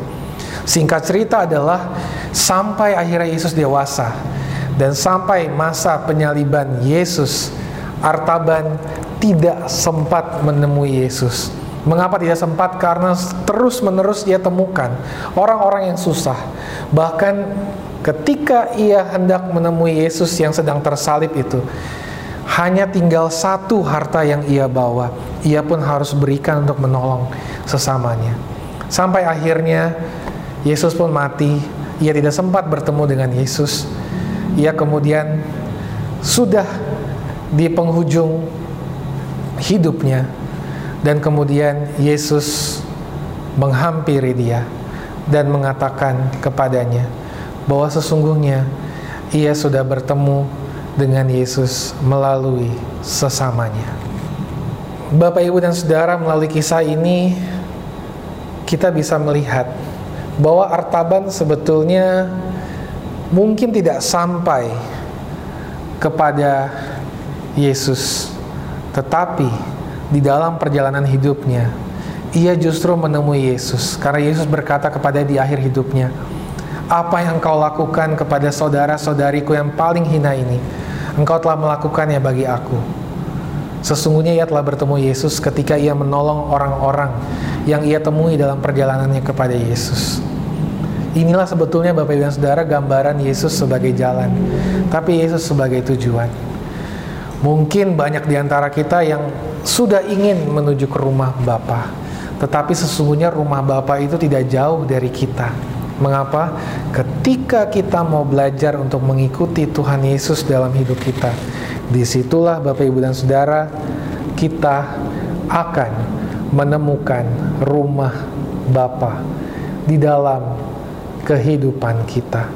Singkat cerita adalah sampai akhirnya Yesus dewasa dan sampai masa penyaliban Yesus, Artaban tidak sempat menemui Yesus. Mengapa tidak sempat? Karena terus-menerus ia temukan orang-orang yang susah. Bahkan ketika ia hendak menemui Yesus yang sedang tersalib itu, hanya tinggal satu harta yang ia bawa. Ia pun harus berikan untuk menolong sesamanya. Sampai akhirnya Yesus pun mati. Ia tidak sempat bertemu dengan Yesus. Ia kemudian sudah di penghujung hidupnya dan kemudian Yesus menghampiri dia dan mengatakan kepadanya bahwa sesungguhnya ia sudah bertemu dengan Yesus melalui sesamanya. Bapak, Ibu, dan Saudara, melalui kisah ini kita bisa melihat bahwa Artaban sebetulnya mungkin tidak sampai kepada Yesus tetapi di dalam perjalanan hidupnya, ia justru menemui Yesus karena Yesus berkata kepada di akhir hidupnya, "Apa yang kau lakukan kepada saudara-saudariku yang paling hina ini, Engkau telah melakukannya bagi aku. Sesungguhnya ia telah bertemu Yesus ketika ia menolong orang-orang yang ia temui dalam perjalanannya kepada Yesus. Inilah sebetulnya Bapak Ibu dan Saudara gambaran Yesus sebagai jalan, tapi Yesus sebagai tujuan. Mungkin banyak di antara kita yang sudah ingin menuju ke rumah Bapa, tetapi sesungguhnya rumah Bapa itu tidak jauh dari kita. Mengapa? Ketika kita mau belajar untuk mengikuti Tuhan Yesus dalam hidup kita, Di situlah Bapak Ibu dan Saudara kita akan menemukan rumah Bapa di dalam kehidupan kita.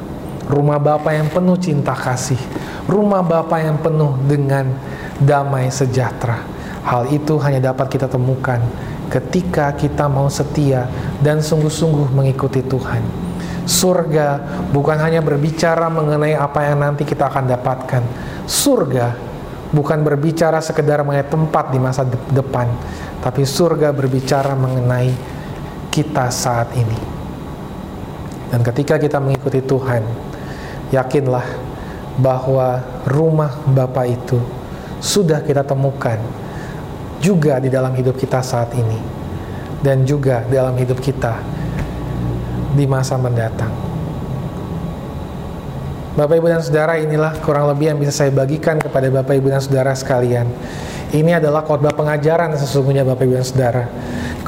Rumah Bapa yang penuh cinta kasih, rumah Bapa yang penuh dengan damai sejahtera. Hal itu hanya dapat kita temukan ketika kita mau setia dan sungguh-sungguh mengikuti Tuhan. Surga bukan hanya berbicara mengenai apa yang nanti kita akan dapatkan, surga bukan berbicara sekedar mengenai tempat di masa de depan, tapi surga berbicara mengenai kita saat ini. Dan ketika kita mengikuti Tuhan, yakinlah bahwa rumah Bapa itu sudah kita temukan juga di dalam hidup kita saat ini dan juga dalam hidup kita di masa mendatang. Bapak Ibu dan Saudara inilah kurang lebih yang bisa saya bagikan kepada Bapak Ibu dan Saudara sekalian. Ini adalah khotbah pengajaran sesungguhnya Bapak Ibu dan Saudara.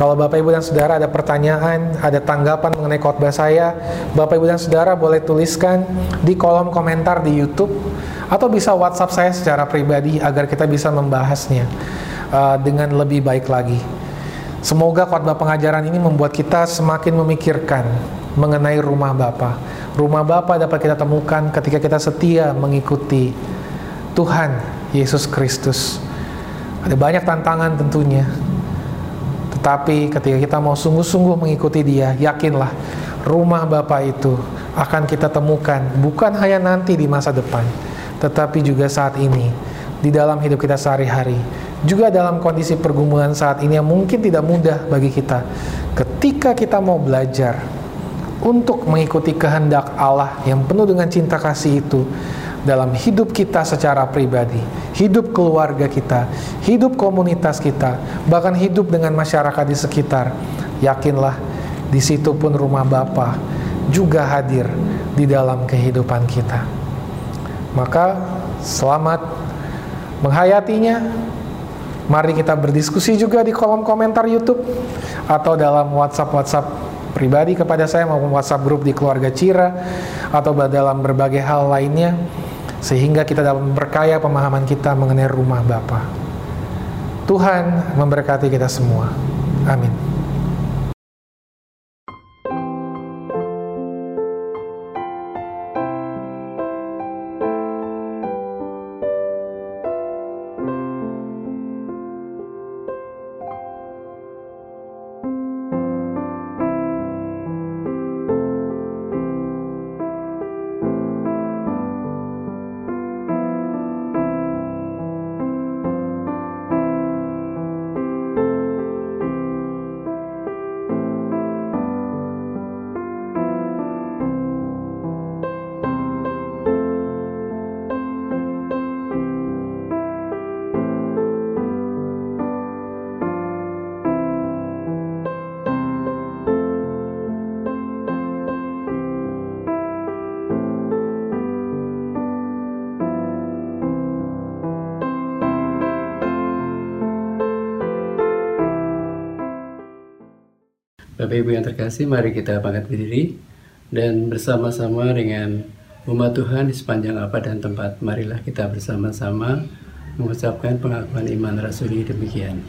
Kalau Bapak Ibu dan Saudara ada pertanyaan, ada tanggapan mengenai khotbah saya, Bapak Ibu dan Saudara boleh tuliskan di kolom komentar di YouTube atau bisa WhatsApp saya secara pribadi agar kita bisa membahasnya uh, dengan lebih baik lagi. Semoga khotbah pengajaran ini membuat kita semakin memikirkan mengenai rumah Bapa. Rumah Bapa dapat kita temukan ketika kita setia mengikuti Tuhan Yesus Kristus. Ada banyak tantangan tentunya. Tetapi ketika kita mau sungguh-sungguh mengikuti Dia, yakinlah rumah Bapa itu akan kita temukan bukan hanya nanti di masa depan, tetapi juga saat ini di dalam hidup kita sehari-hari. Juga dalam kondisi pergumulan saat ini yang mungkin tidak mudah bagi kita. Ketika kita mau belajar untuk mengikuti kehendak Allah yang penuh dengan cinta kasih itu dalam hidup kita secara pribadi, hidup keluarga kita, hidup komunitas kita, bahkan hidup dengan masyarakat di sekitar. Yakinlah di situ pun rumah Bapa juga hadir di dalam kehidupan kita. Maka selamat menghayatinya. Mari kita berdiskusi juga di kolom komentar YouTube atau dalam WhatsApp-WhatsApp pribadi kepada saya maupun WhatsApp grup di keluarga Cira atau dalam berbagai hal lainnya sehingga kita dapat memperkaya pemahaman kita mengenai rumah Bapa. Tuhan memberkati kita semua. Amin. Yang terkasih, mari kita bangkit berdiri dan bersama-sama dengan umat Tuhan di sepanjang apa dan tempat, marilah kita bersama-sama mengucapkan pengakuan iman rasuli demikian.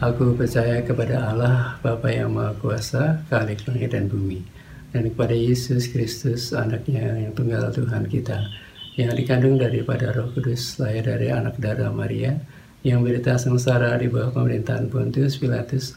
Aku percaya kepada Allah, Bapa yang Maha Kuasa, Khalik langit dan bumi, dan kepada Yesus Kristus, anaknya yang tunggal Tuhan kita, yang dikandung daripada roh kudus, lahir dari anak darah Maria, yang berita sengsara di bawah pemerintahan Pontius Pilatus,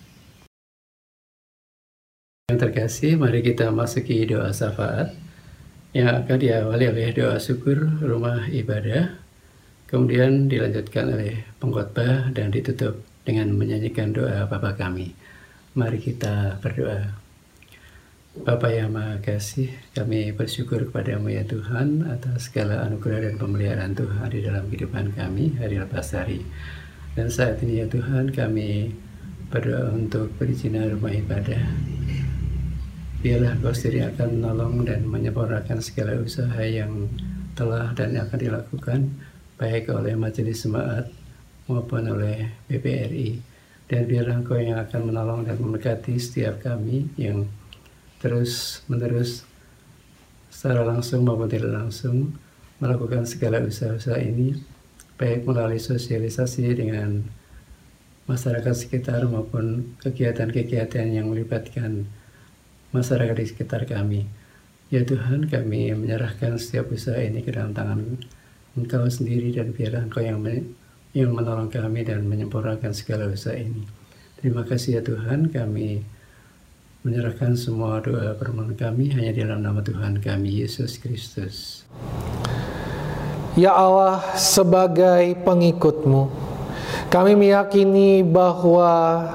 Yang terkasih, mari kita masuki doa syafaat yang akan diawali oleh doa syukur rumah ibadah, kemudian dilanjutkan oleh pengkhotbah dan ditutup dengan menyanyikan doa Bapa kami. Mari kita berdoa. Bapa yang Maha Kasih, kami bersyukur kepadamu ya Tuhan atas segala anugerah dan pemeliharaan Tuhan di dalam kehidupan kami hari lepas hari. Dan saat ini ya Tuhan kami berdoa untuk perizinan rumah ibadah. Biarlah Kau sendiri akan menolong dan menyempurnakan segala usaha yang telah dan akan dilakukan baik oleh majelis jemaat maupun oleh PPRI. Dan biarlah Engkau yang akan menolong dan memberkati setiap kami yang terus menerus secara langsung maupun tidak langsung melakukan segala usaha-usaha ini baik melalui sosialisasi dengan masyarakat sekitar maupun kegiatan-kegiatan yang melibatkan masyarakat di sekitar kami. Ya Tuhan, kami menyerahkan setiap usaha ini ke dalam tangan Engkau sendiri dan biarlah Engkau yang yang menolong kami dan menyempurnakan segala usaha ini. Terima kasih ya Tuhan, kami menyerahkan semua doa permohonan kami hanya di dalam nama Tuhan kami Yesus Kristus. Ya Allah, sebagai pengikutmu, kami meyakini bahwa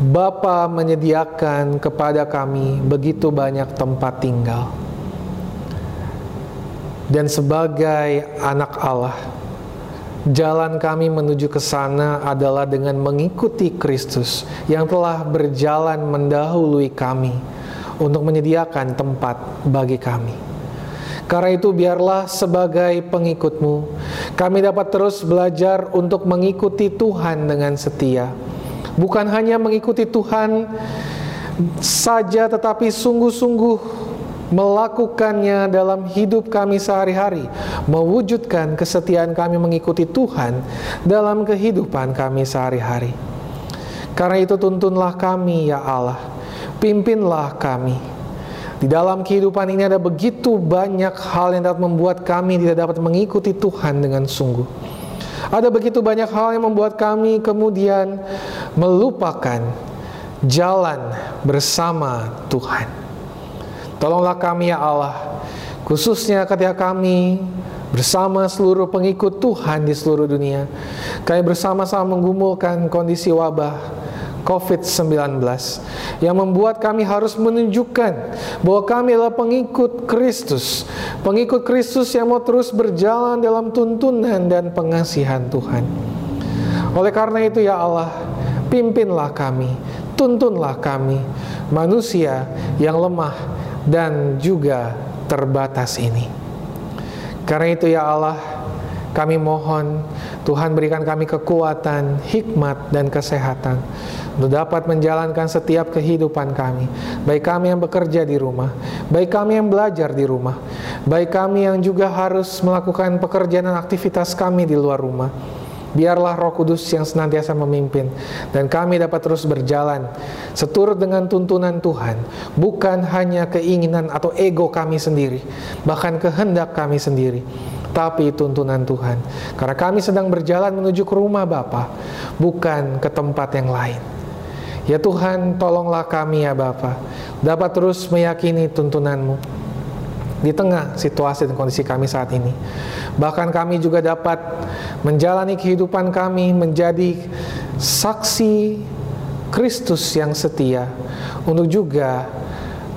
Bapa menyediakan kepada kami begitu banyak tempat tinggal. Dan sebagai anak Allah, Jalan kami menuju ke sana adalah dengan mengikuti Kristus yang telah berjalan mendahului kami untuk menyediakan tempat bagi kami. Karena itu biarlah sebagai pengikutmu, kami dapat terus belajar untuk mengikuti Tuhan dengan setia. Bukan hanya mengikuti Tuhan saja tetapi sungguh-sungguh melakukannya dalam hidup kami sehari-hari, mewujudkan kesetiaan kami mengikuti Tuhan dalam kehidupan kami sehari-hari. Karena itu tuntunlah kami ya Allah, pimpinlah kami. Di dalam kehidupan ini ada begitu banyak hal yang dapat membuat kami tidak dapat mengikuti Tuhan dengan sungguh. Ada begitu banyak hal yang membuat kami kemudian melupakan jalan bersama Tuhan. Tolonglah kami ya Allah, khususnya ketika kami bersama seluruh pengikut Tuhan di seluruh dunia. Kami bersama-sama menggumulkan kondisi wabah COVID-19 yang membuat kami harus menunjukkan bahwa kami adalah pengikut Kristus, pengikut Kristus yang mau terus berjalan dalam tuntunan dan pengasihan Tuhan. Oleh karena itu ya Allah, pimpinlah kami, tuntunlah kami, manusia yang lemah dan juga terbatas ini. Karena itu ya Allah, kami mohon Tuhan berikan kami kekuatan, hikmat, dan kesehatan untuk dapat menjalankan setiap kehidupan kami. Baik kami yang bekerja di rumah, baik kami yang belajar di rumah, baik kami yang juga harus melakukan pekerjaan dan aktivitas kami di luar rumah. Biarlah Roh Kudus yang senantiasa memimpin dan kami dapat terus berjalan seturut dengan tuntunan Tuhan, bukan hanya keinginan atau ego kami sendiri, bahkan kehendak kami sendiri, tapi tuntunan Tuhan. Karena kami sedang berjalan menuju ke rumah Bapa, bukan ke tempat yang lain. Ya Tuhan, tolonglah kami ya Bapa, dapat terus meyakini tuntunanmu di tengah situasi dan kondisi kami saat ini. Bahkan kami juga dapat menjalani kehidupan kami menjadi saksi Kristus yang setia untuk juga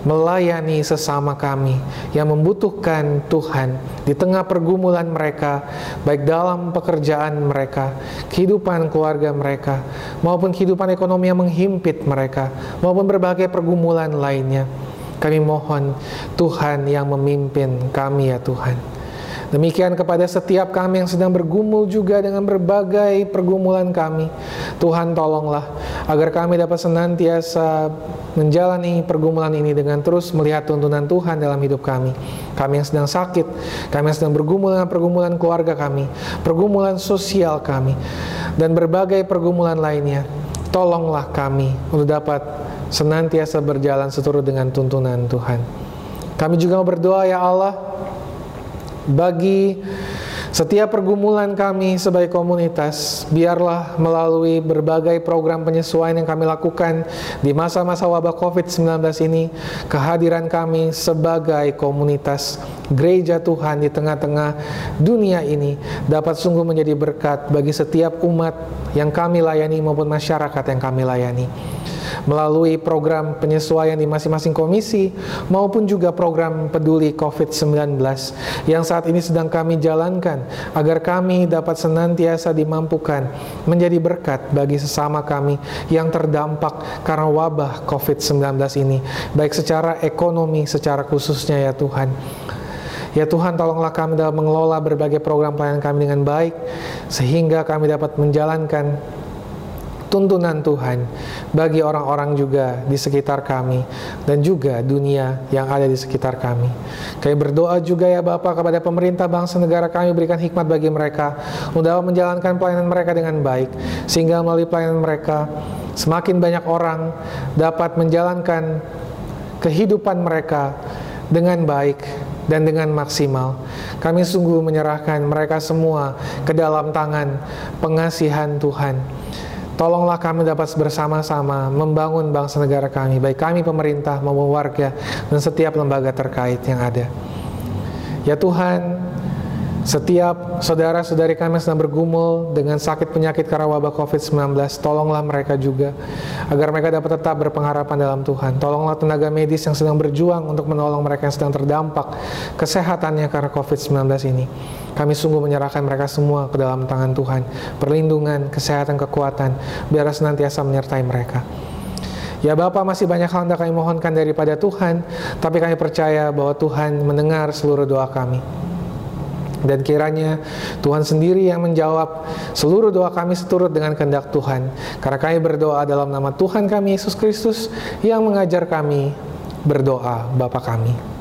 melayani sesama kami yang membutuhkan Tuhan di tengah pergumulan mereka, baik dalam pekerjaan mereka, kehidupan keluarga mereka, maupun kehidupan ekonomi yang menghimpit mereka, maupun berbagai pergumulan lainnya. Kami mohon Tuhan yang memimpin kami ya Tuhan. Demikian kepada setiap kami yang sedang bergumul juga dengan berbagai pergumulan kami. Tuhan tolonglah agar kami dapat senantiasa menjalani pergumulan ini dengan terus melihat tuntunan Tuhan dalam hidup kami. Kami yang sedang sakit, kami yang sedang bergumul dengan pergumulan keluarga kami, pergumulan sosial kami, dan berbagai pergumulan lainnya. Tolonglah kami untuk dapat senantiasa berjalan seturut dengan tuntunan Tuhan. Kami juga berdoa ya Allah bagi Setiap pergumulan kami sebagai komunitas, biarlah melalui berbagai program penyesuaian yang kami lakukan di masa-masa wabah COVID-19 ini, kehadiran kami sebagai komunitas gereja Tuhan di tengah-tengah dunia ini dapat sungguh menjadi berkat bagi setiap umat yang kami layani maupun masyarakat yang kami layani melalui program penyesuaian di masing-masing komisi maupun juga program peduli COVID-19 yang saat ini sedang kami jalankan agar kami dapat senantiasa dimampukan menjadi berkat bagi sesama kami yang terdampak karena wabah COVID-19 ini baik secara ekonomi secara khususnya ya Tuhan. Ya Tuhan, tolonglah kami dalam mengelola berbagai program pelayanan kami dengan baik, sehingga kami dapat menjalankan tuntunan Tuhan bagi orang-orang juga di sekitar kami dan juga dunia yang ada di sekitar kami. Kami berdoa juga ya Bapak kepada pemerintah bangsa negara kami berikan hikmat bagi mereka untuk menjalankan pelayanan mereka dengan baik sehingga melalui pelayanan mereka semakin banyak orang dapat menjalankan kehidupan mereka dengan baik dan dengan maksimal. Kami sungguh menyerahkan mereka semua ke dalam tangan pengasihan Tuhan. Tolonglah kami dapat bersama-sama membangun bangsa negara kami, baik kami pemerintah maupun warga dan setiap lembaga terkait yang ada. Ya Tuhan, setiap saudara-saudari kami sedang bergumul dengan sakit penyakit karena wabah COVID-19, tolonglah mereka juga agar mereka dapat tetap berpengharapan dalam Tuhan. Tolonglah tenaga medis yang sedang berjuang untuk menolong mereka yang sedang terdampak kesehatannya karena COVID-19 ini. Kami sungguh menyerahkan mereka semua ke dalam tangan Tuhan. Perlindungan, kesehatan, kekuatan, biar senantiasa menyertai mereka. Ya Bapak masih banyak hal yang kami mohonkan daripada Tuhan, tapi kami percaya bahwa Tuhan mendengar seluruh doa kami. Dan kiranya Tuhan sendiri yang menjawab seluruh doa kami seturut dengan kehendak Tuhan. Karena kami berdoa dalam nama Tuhan kami Yesus Kristus yang mengajar kami berdoa Bapa kami.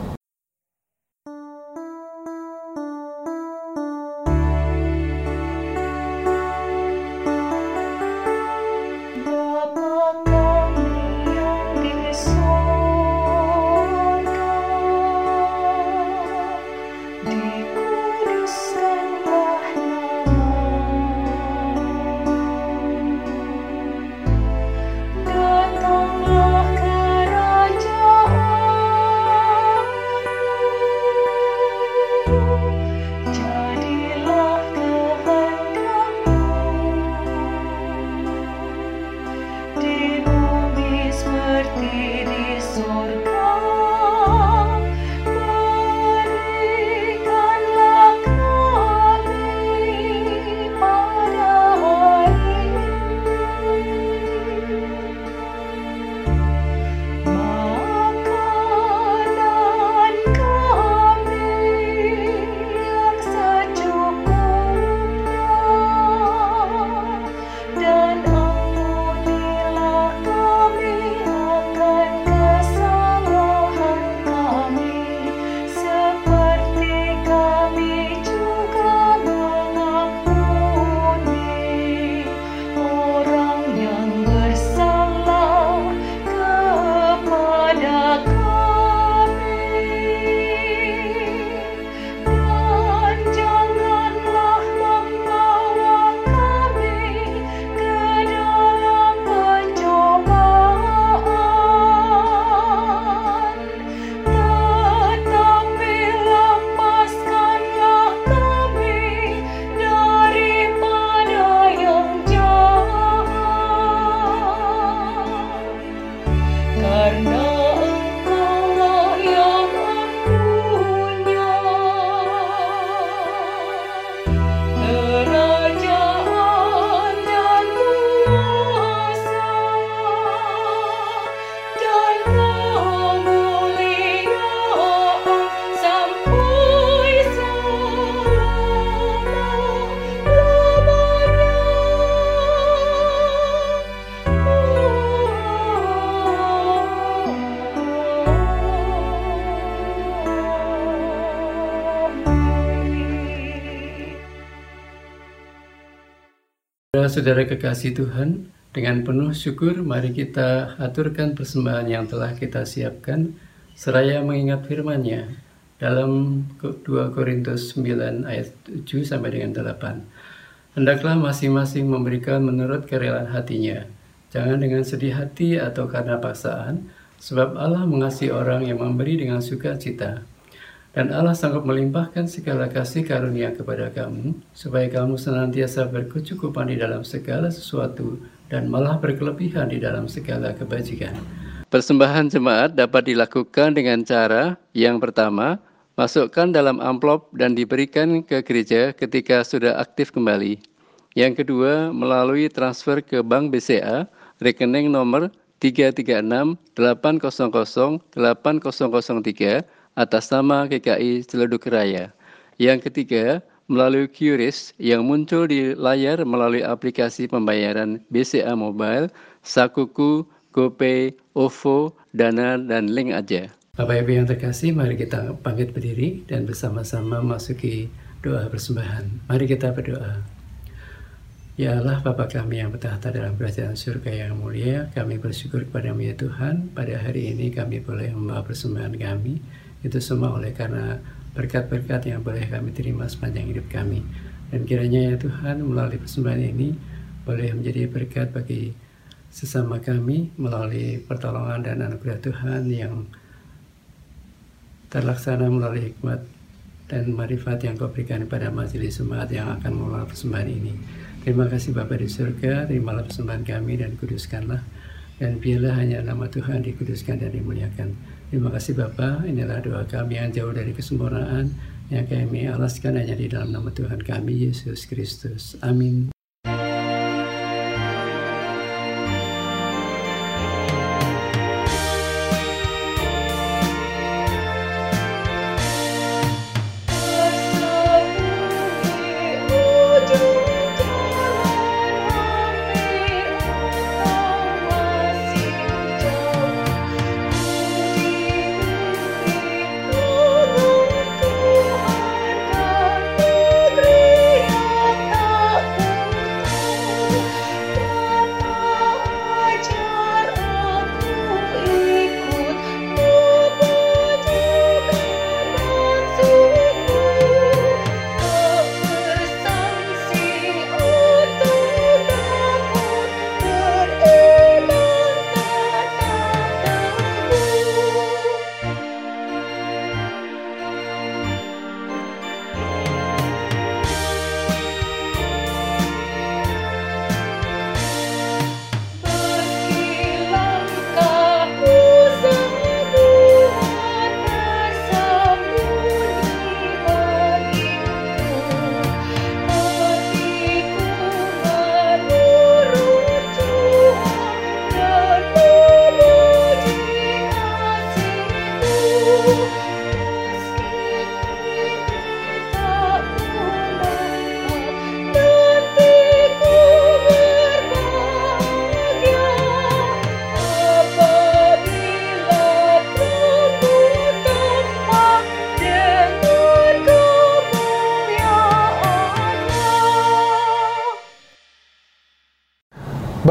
Saudara kekasih Tuhan, dengan penuh syukur mari kita aturkan persembahan yang telah kita siapkan seraya mengingat firman-Nya dalam 2 Korintus 9 ayat 7 sampai dengan 8. Hendaklah masing-masing memberikan menurut kerelaan hatinya, jangan dengan sedih hati atau karena paksaan, sebab Allah mengasihi orang yang memberi dengan sukacita. Dan Allah sanggup melimpahkan segala kasih karunia kepada kamu, supaya kamu senantiasa berkecukupan di dalam segala sesuatu dan malah berkelebihan di dalam segala kebajikan. Persembahan jemaat dapat dilakukan dengan cara yang pertama, masukkan dalam amplop dan diberikan ke gereja ketika sudah aktif kembali. Yang kedua, melalui transfer ke Bank BCA, rekening nomor 336 800 8003 atas nama GKI Celeduk Raya. Yang ketiga, melalui QRIS yang muncul di layar melalui aplikasi pembayaran BCA Mobile, Sakuku, GoPay, OVO, Dana, dan Link aja. Bapak Ibu yang terkasih, mari kita bangkit berdiri dan bersama-sama masuki doa persembahan. Mari kita berdoa. Ya Allah Bapa kami yang bertahta dalam kerajaan surga yang mulia, kami bersyukur kepadamu ya Tuhan, pada hari ini kami boleh membawa persembahan kami, itu semua oleh karena berkat-berkat yang boleh kami terima sepanjang hidup kami. Dan kiranya ya Tuhan melalui persembahan ini boleh menjadi berkat bagi sesama kami melalui pertolongan dan anugerah Tuhan yang terlaksana melalui hikmat dan marifat yang kau berikan kepada majelis jemaat yang akan mengelola persembahan ini. Terima kasih Bapak di surga, terimalah persembahan kami dan kuduskanlah. Dan biarlah hanya nama Tuhan dikuduskan dan dimuliakan. Terima kasih Bapak, inilah doa kami yang jauh dari kesempurnaan yang kami alaskan hanya di dalam nama Tuhan kami, Yesus Kristus. Amin.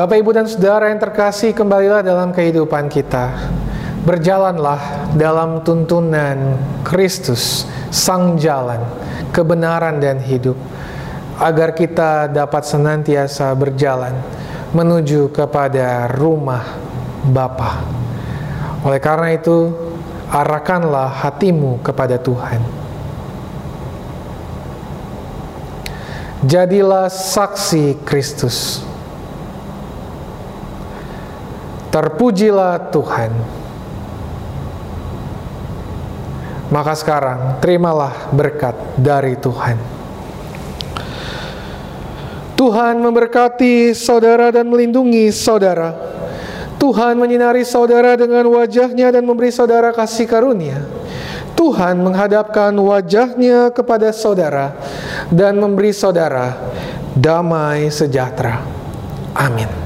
Bapak, Ibu, dan Saudara yang terkasih, kembalilah dalam kehidupan kita. Berjalanlah dalam tuntunan Kristus, Sang Jalan, kebenaran dan hidup, agar kita dapat senantiasa berjalan menuju kepada rumah Bapa. Oleh karena itu, arahkanlah hatimu kepada Tuhan. Jadilah saksi Kristus Terpujilah Tuhan. Maka sekarang terimalah berkat dari Tuhan. Tuhan memberkati saudara dan melindungi saudara. Tuhan menyinari saudara dengan wajahnya dan memberi saudara kasih karunia. Tuhan menghadapkan wajahnya kepada saudara dan memberi saudara damai sejahtera. Amin.